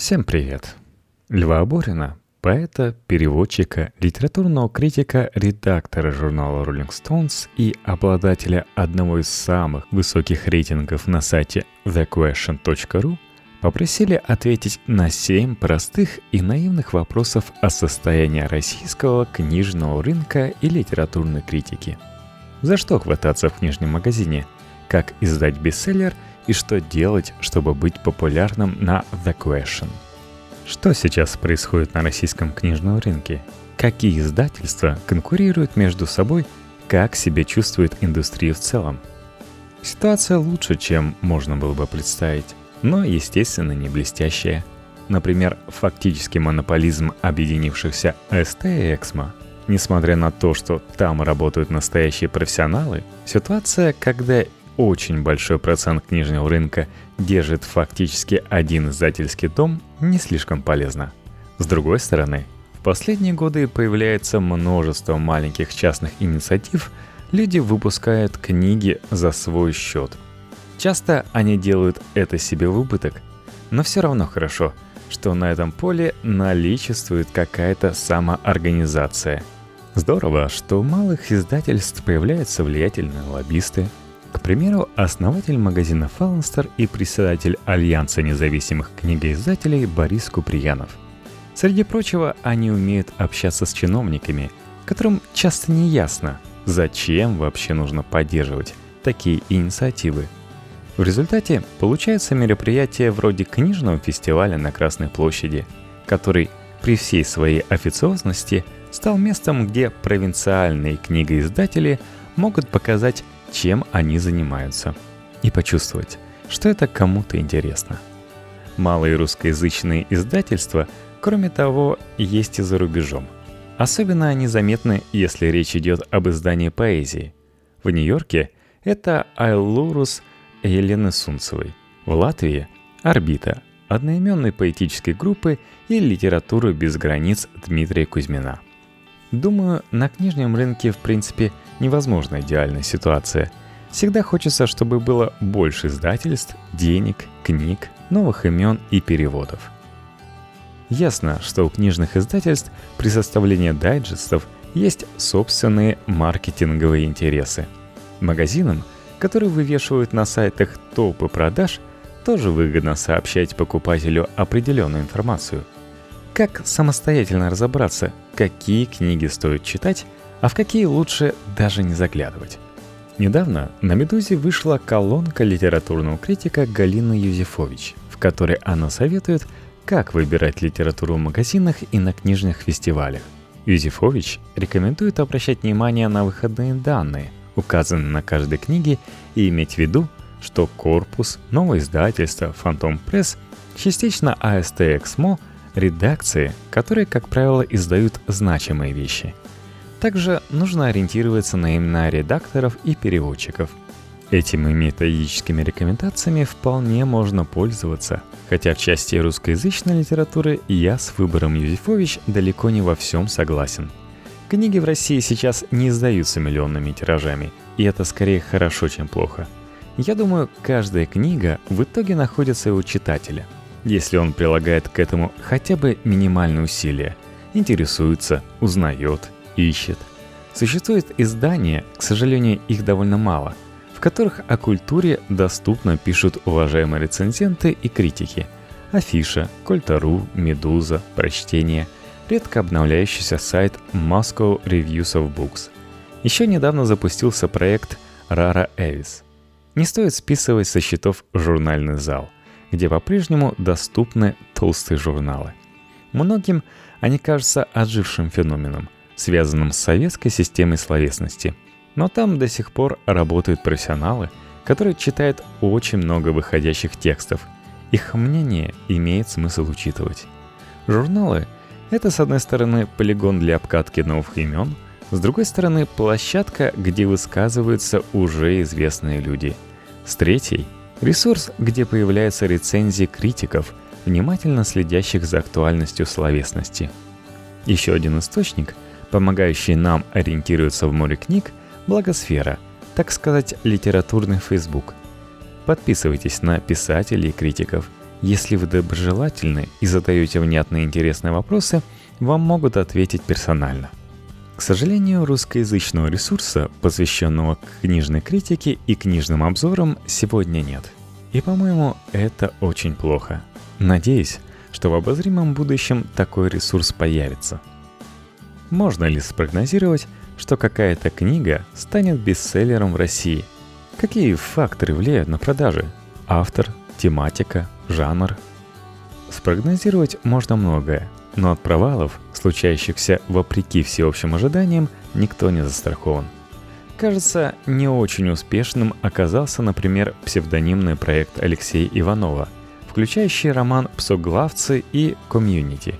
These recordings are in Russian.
Всем привет! Льва Борина, поэта, переводчика, литературного критика, редактора журнала Rolling Stones и обладателя одного из самых высоких рейтингов на сайте thequestion.ru, попросили ответить на семь простых и наивных вопросов о состоянии российского книжного рынка и литературной критики. За что хвататься в книжном магазине? Как издать бестселлер – и что делать, чтобы быть популярным на The Question. Что сейчас происходит на российском книжном рынке? Какие издательства конкурируют между собой? Как себя чувствует индустрия в целом? Ситуация лучше, чем можно было бы представить, но, естественно, не блестящая. Например, фактический монополизм объединившихся СТ и Эксмо – Несмотря на то, что там работают настоящие профессионалы, ситуация, когда очень большой процент книжного рынка держит фактически один издательский дом, не слишком полезно. С другой стороны, в последние годы появляется множество маленьких частных инициатив, люди выпускают книги за свой счет. Часто они делают это себе в убыток, но все равно хорошо, что на этом поле наличествует какая-то самоорганизация. Здорово, что у малых издательств появляются влиятельные лоббисты, к примеру, основатель магазина «Фалнстер» и председатель Альянса независимых книгоиздателей Борис Куприянов. Среди прочего, они умеют общаться с чиновниками, которым часто не ясно, зачем вообще нужно поддерживать такие инициативы. В результате получается мероприятие вроде книжного фестиваля на Красной площади, который при всей своей официозности стал местом, где провинциальные книгоиздатели могут показать чем они занимаются, и почувствовать, что это кому-то интересно. Малые русскоязычные издательства, кроме того, есть и за рубежом. Особенно они заметны, если речь идет об издании поэзии. В Нью-Йорке это Айлурус Елены Сунцевой. В Латвии – Орбита, одноименной поэтической группы и литературы без границ Дмитрия Кузьмина. Думаю, на книжном рынке в принципе невозможна идеальная ситуация. Всегда хочется, чтобы было больше издательств, денег, книг, новых имен и переводов. Ясно, что у книжных издательств при составлении дайджестов есть собственные маркетинговые интересы. Магазинам, которые вывешивают на сайтах топы продаж, тоже выгодно сообщать покупателю определенную информацию. Как самостоятельно разобраться, какие книги стоит читать, а в какие лучше даже не заглядывать. Недавно на «Медузе» вышла колонка литературного критика Галины Юзефович, в которой она советует, как выбирать литературу в магазинах и на книжных фестивалях. Юзефович рекомендует обращать внимание на выходные данные, указанные на каждой книге, и иметь в виду, что корпус, новое издательство, Фантом Пресс, частично АСТ Эксмо, редакции, которые, как правило, издают значимые вещи – также нужно ориентироваться на имена редакторов и переводчиков. Этими методическими рекомендациями вполне можно пользоваться, хотя в части русскоязычной литературы я с выбором Юзефович далеко не во всем согласен. Книги в России сейчас не издаются миллионными тиражами, и это скорее хорошо, чем плохо. Я думаю, каждая книга в итоге находится у читателя, если он прилагает к этому хотя бы минимальные усилия, интересуется, узнает – ищет. Существует издания, к сожалению, их довольно мало, в которых о культуре доступно пишут уважаемые рецензенты и критики. Афиша, Кольтару, Медуза, Прочтение, редко обновляющийся сайт Moscow Reviews of Books. Еще недавно запустился проект Rara Эвис. Не стоит списывать со счетов журнальный зал, где по-прежнему доступны толстые журналы. Многим они кажутся отжившим феноменом – связанном с советской системой словесности. Но там до сих пор работают профессионалы, которые читают очень много выходящих текстов. Их мнение имеет смысл учитывать. Журналы — это, с одной стороны, полигон для обкатки новых имен, с другой стороны, площадка, где высказываются уже известные люди. С третьей — ресурс, где появляются рецензии критиков, внимательно следящих за актуальностью словесности. Еще один источник — помогающий нам ориентироваться в море книг, благосфера, так сказать, литературный Facebook. Подписывайтесь на писателей и критиков Если вы доброжелательны и задаете внятные интересные вопросы, вам могут ответить персонально. К сожалению, русскоязычного ресурса, посвященного книжной критике и книжным обзорам, сегодня нет. И, по-моему, это очень плохо. Надеюсь, что в обозримом будущем такой ресурс появится. Можно ли спрогнозировать, что какая-то книга станет бестселлером в России? Какие факторы влияют на продажи? Автор, тематика, жанр. Спрогнозировать можно многое, но от провалов, случающихся вопреки всеобщим ожиданиям, никто не застрахован. Кажется, не очень успешным оказался, например, псевдонимный проект Алексея Иванова, включающий роман «Псоглавцы» и «Комьюнити».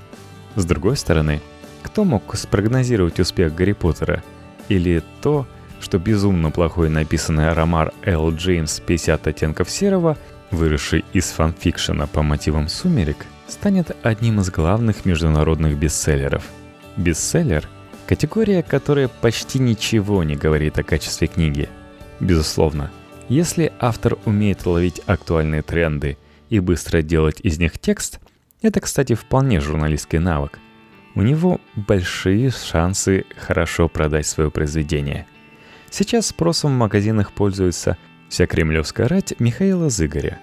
С другой стороны, кто мог спрогнозировать успех Гарри Поттера? Или то, что безумно плохой написанный роман Эл Джеймс «50 оттенков серого» выросший из фанфикшена по мотивам «Сумерек», станет одним из главных международных бестселлеров. Бестселлер – категория, которая почти ничего не говорит о качестве книги. Безусловно, если автор умеет ловить актуальные тренды и быстро делать из них текст, это, кстати, вполне журналистский навык. У него большие шансы хорошо продать свое произведение. Сейчас спросом в магазинах пользуются Вся кремлевская рать Михаила Зыгоря.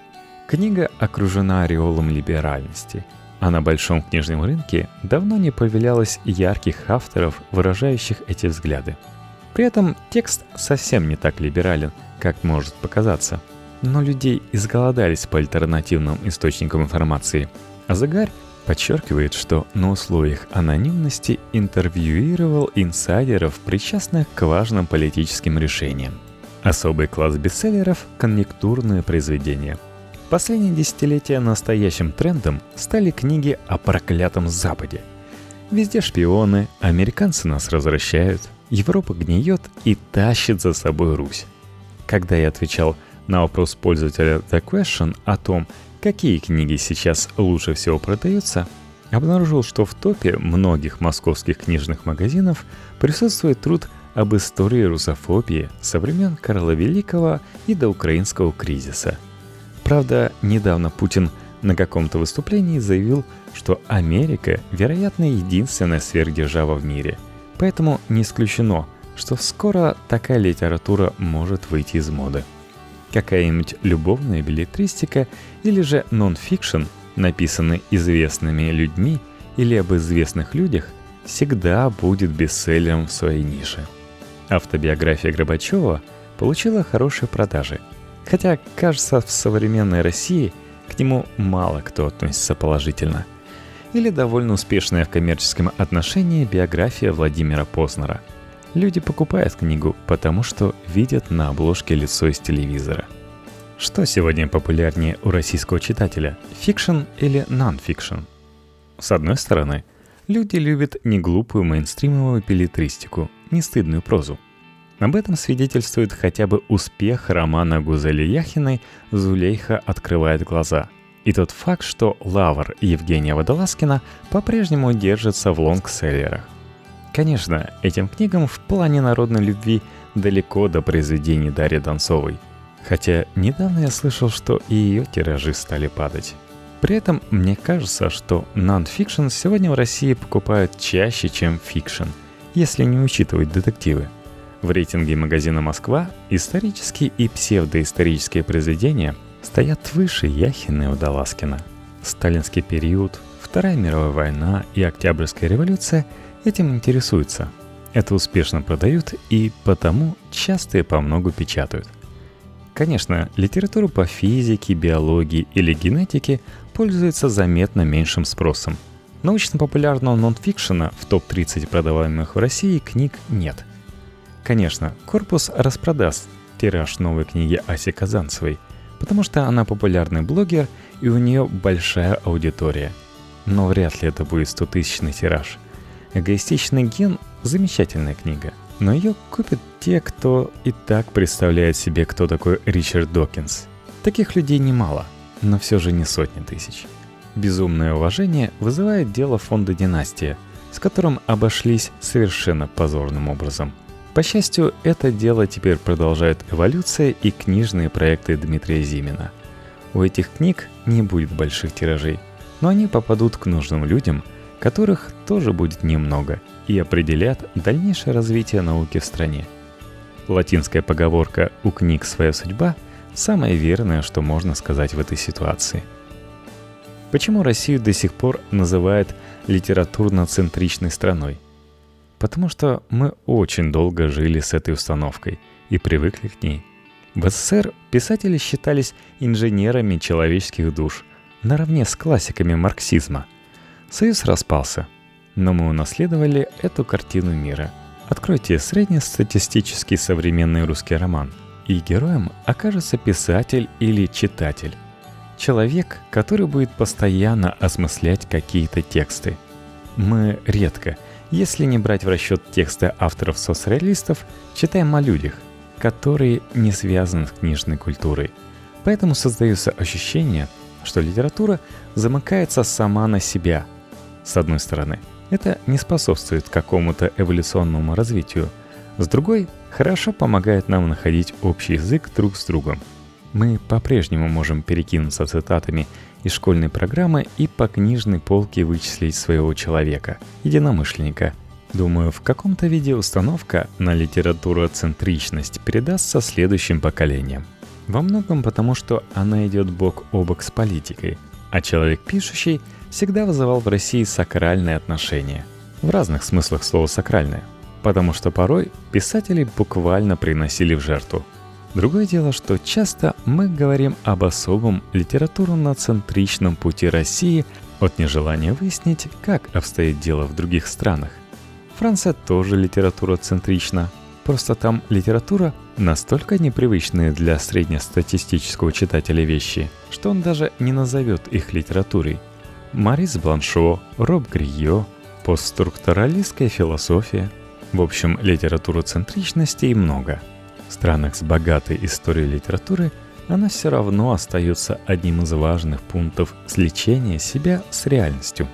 Книга окружена ореолом либеральности, а на большом книжном рынке давно не появлялось ярких авторов, выражающих эти взгляды. При этом текст совсем не так либерален, как может показаться. Но людей изголодались по альтернативным источникам информации. А Загарь подчеркивает, что на условиях анонимности интервьюировал инсайдеров, причастных к важным политическим решениям. Особый класс бестселлеров – конъюнктурные произведения. Последние десятилетия настоящим трендом стали книги о проклятом Западе. Везде шпионы, американцы нас развращают, Европа гниет и тащит за собой Русь. Когда я отвечал на вопрос пользователя The Question о том, какие книги сейчас лучше всего продаются, обнаружил, что в топе многих московских книжных магазинов присутствует труд об истории русофобии со времен Карла Великого и до украинского кризиса. Правда, недавно Путин на каком-то выступлении заявил, что Америка, вероятно, единственная сверхдержава в мире. Поэтому не исключено, что скоро такая литература может выйти из моды. Какая-нибудь любовная билетристика или же нон-фикшн, написанный известными людьми или об известных людях, всегда будет бестселлером в своей нише – Автобиография Горбачева получила хорошие продажи, хотя, кажется, в современной России к нему мало кто относится положительно. Или довольно успешная в коммерческом отношении биография Владимира Познера. Люди покупают книгу, потому что видят на обложке лицо из телевизора. Что сегодня популярнее у российского читателя, фикшн или нон-фикшн? С одной стороны, люди любят неглупую мейнстримовую пилетристику, не стыдную прозу. Об этом свидетельствует хотя бы успех романа Гузели Яхиной «Зулейха открывает глаза» и тот факт, что Лавр Евгения Водолазкина по-прежнему держится в лонгселлерах. Конечно, этим книгам в плане народной любви далеко до произведений Дарьи Донцовой. Хотя недавно я слышал, что и ее тиражи стали падать. При этом мне кажется, что нон-фикшн сегодня в России покупают чаще, чем фикшн – если не учитывать детективы. В рейтинге магазина «Москва» исторические и псевдоисторические произведения стоят выше Яхиной и Водолазкина. Сталинский период, Вторая мировая война и Октябрьская революция этим интересуются. Это успешно продают и потому часто и по многу печатают. Конечно, литература по физике, биологии или генетике пользуется заметно меньшим спросом – Научно-популярного нонфикшена в топ-30 продаваемых в России книг нет. Конечно, корпус распродаст тираж новой книги Аси Казанцевой, потому что она популярный блогер и у нее большая аудитория. Но вряд ли это будет 100-тысячный тираж. «Эгоистичный ген» — замечательная книга, но ее купят те, кто и так представляет себе, кто такой Ричард Докинс. Таких людей немало, но все же не сотни тысяч. Безумное уважение вызывает дело фонда «Династия», с которым обошлись совершенно позорным образом. По счастью, это дело теперь продолжает эволюция и книжные проекты Дмитрия Зимина. У этих книг не будет больших тиражей, но они попадут к нужным людям, которых тоже будет немного, и определят дальнейшее развитие науки в стране. Латинская поговорка «у книг своя судьба» – самое верное, что можно сказать в этой ситуации. Почему Россию до сих пор называют литературно-центричной страной? Потому что мы очень долго жили с этой установкой и привыкли к ней. В СССР писатели считались инженерами человеческих душ, наравне с классиками марксизма. Союз распался, но мы унаследовали эту картину мира. Откройте среднестатистический современный русский роман, и героем окажется писатель или читатель. Человек, который будет постоянно осмыслять какие-то тексты. Мы редко, если не брать в расчет тексты авторов-соцреалистов, читаем о людях, которые не связаны с книжной культурой. Поэтому создается ощущение, что литература замыкается сама на себя. С одной стороны, это не способствует какому-то эволюционному развитию. С другой, хорошо помогает нам находить общий язык друг с другом. Мы по-прежнему можем перекинуться цитатами из школьной программы и по книжной полке вычислить своего человека, единомышленника. Думаю, в каком-то виде установка на литературоцентричность передастся следующим поколениям. Во многом потому, что она идет бок о бок с политикой, а человек пишущий всегда вызывал в России сакральное отношение. В разных смыслах слова «сакральное», потому что порой писатели буквально приносили в жертву. Другое дело, что часто мы говорим об особом литературно-центричном пути России от нежелания выяснить, как обстоит дело в других странах. Франция тоже литературоцентрична, Просто там литература настолько непривычные для среднестатистического читателя вещи, что он даже не назовет их литературой. Марис Бланшо, Роб Грио, постструктуралистская философия. В общем, литературоцентричностей много. В странах с богатой историей литературы она все равно остается одним из важных пунктов сличения себя с реальностью.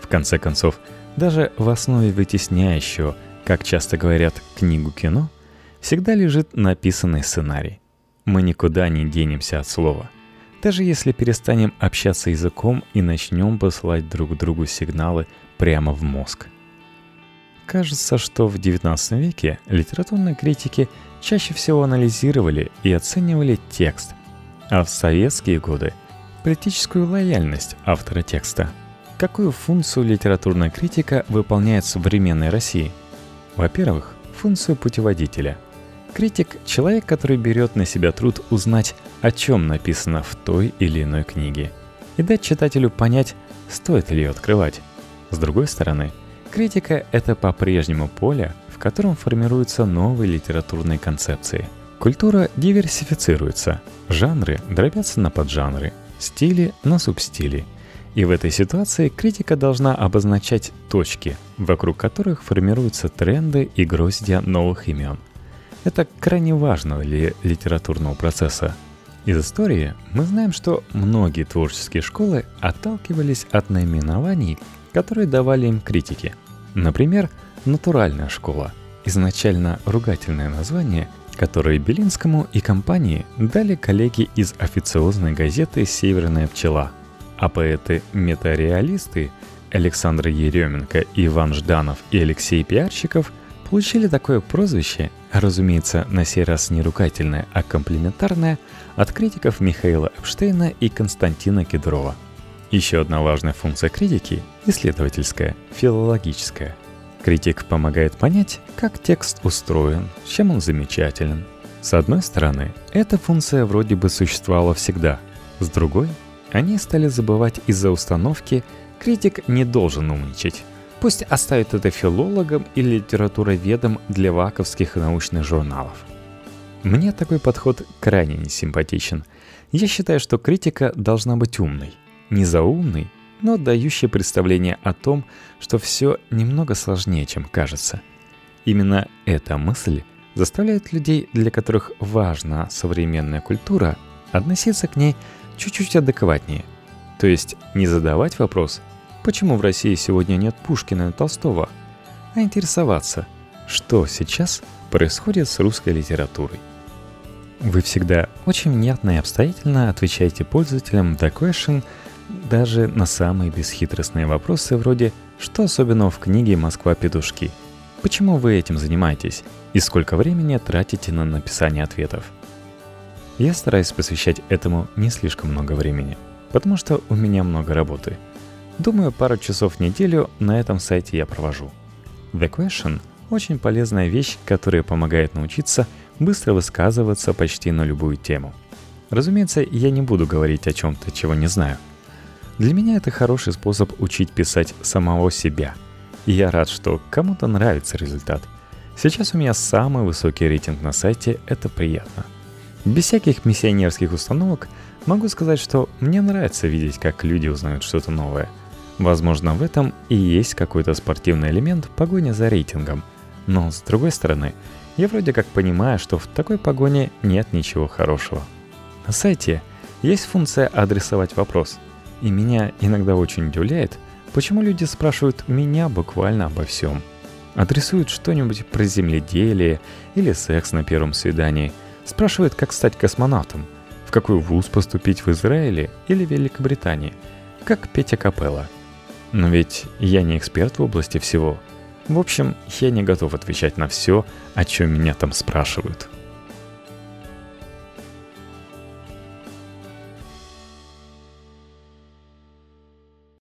В конце концов, даже в основе вытесняющего – как часто говорят «книгу кино», всегда лежит написанный сценарий. Мы никуда не денемся от слова. Даже если перестанем общаться языком и начнем посылать друг другу сигналы прямо в мозг. Кажется, что в XIX веке литературные критики чаще всего анализировали и оценивали текст, а в советские годы – политическую лояльность автора текста. Какую функцию литературная критика выполняет в современной России – во-первых, функцию путеводителя. Критик – человек, который берет на себя труд узнать, о чем написано в той или иной книге, и дать читателю понять, стоит ли ее открывать. С другой стороны, критика – это по-прежнему поле, в котором формируются новые литературные концепции. Культура диверсифицируется, жанры дробятся на поджанры, стили на субстили – и в этой ситуации критика должна обозначать точки, вокруг которых формируются тренды и гроздья новых имен. Это крайне важно для литературного процесса. Из истории мы знаем, что многие творческие школы отталкивались от наименований, которые давали им критики. Например, «Натуральная школа» – изначально ругательное название, которое Белинскому и компании дали коллеги из официозной газеты «Северная пчела», а поэты-метареалисты Александр Еременко, Иван Жданов и Алексей Пиарщиков получили такое прозвище, разумеется, на сей раз не ругательное, а комплиментарное, от критиков Михаила Эпштейна и Константина Кедрова. Еще одна важная функция критики – исследовательская, филологическая. Критик помогает понять, как текст устроен, чем он замечателен. С одной стороны, эта функция вроде бы существовала всегда, с другой они стали забывать из-за установки «критик не должен умничать». Пусть оставит это филологам или литературоведам для ваковских научных журналов. Мне такой подход крайне не симпатичен. Я считаю, что критика должна быть умной. Не заумной, но дающей представление о том, что все немного сложнее, чем кажется. Именно эта мысль заставляет людей, для которых важна современная культура, относиться к ней чуть-чуть адекватнее. То есть не задавать вопрос, почему в России сегодня нет Пушкина и Толстого, а интересоваться, что сейчас происходит с русской литературой. Вы всегда очень внятно и обстоятельно отвечаете пользователям The Question даже на самые бесхитростные вопросы вроде «Что особенного в книге «Москва петушки»?» Почему вы этим занимаетесь? И сколько времени тратите на написание ответов? Я стараюсь посвящать этому не слишком много времени, потому что у меня много работы. Думаю, пару часов в неделю на этом сайте я провожу. The Question – очень полезная вещь, которая помогает научиться быстро высказываться почти на любую тему. Разумеется, я не буду говорить о чем-то, чего не знаю. Для меня это хороший способ учить писать самого себя – и я рад, что кому-то нравится результат. Сейчас у меня самый высокий рейтинг на сайте, это приятно. Без всяких миссионерских установок могу сказать, что мне нравится видеть, как люди узнают что-то новое. Возможно, в этом и есть какой-то спортивный элемент погони за рейтингом. Но, с другой стороны, я вроде как понимаю, что в такой погоне нет ничего хорошего. На сайте есть функция адресовать вопрос. И меня иногда очень удивляет – Почему люди спрашивают меня буквально обо всем? Адресуют что-нибудь про земледелие или секс на первом свидании. Спрашивают, как стать космонавтом, в какой вуз поступить в Израиле или Великобритании, как петь акапелла. Но ведь я не эксперт в области всего. В общем, я не готов отвечать на все, о чем меня там спрашивают.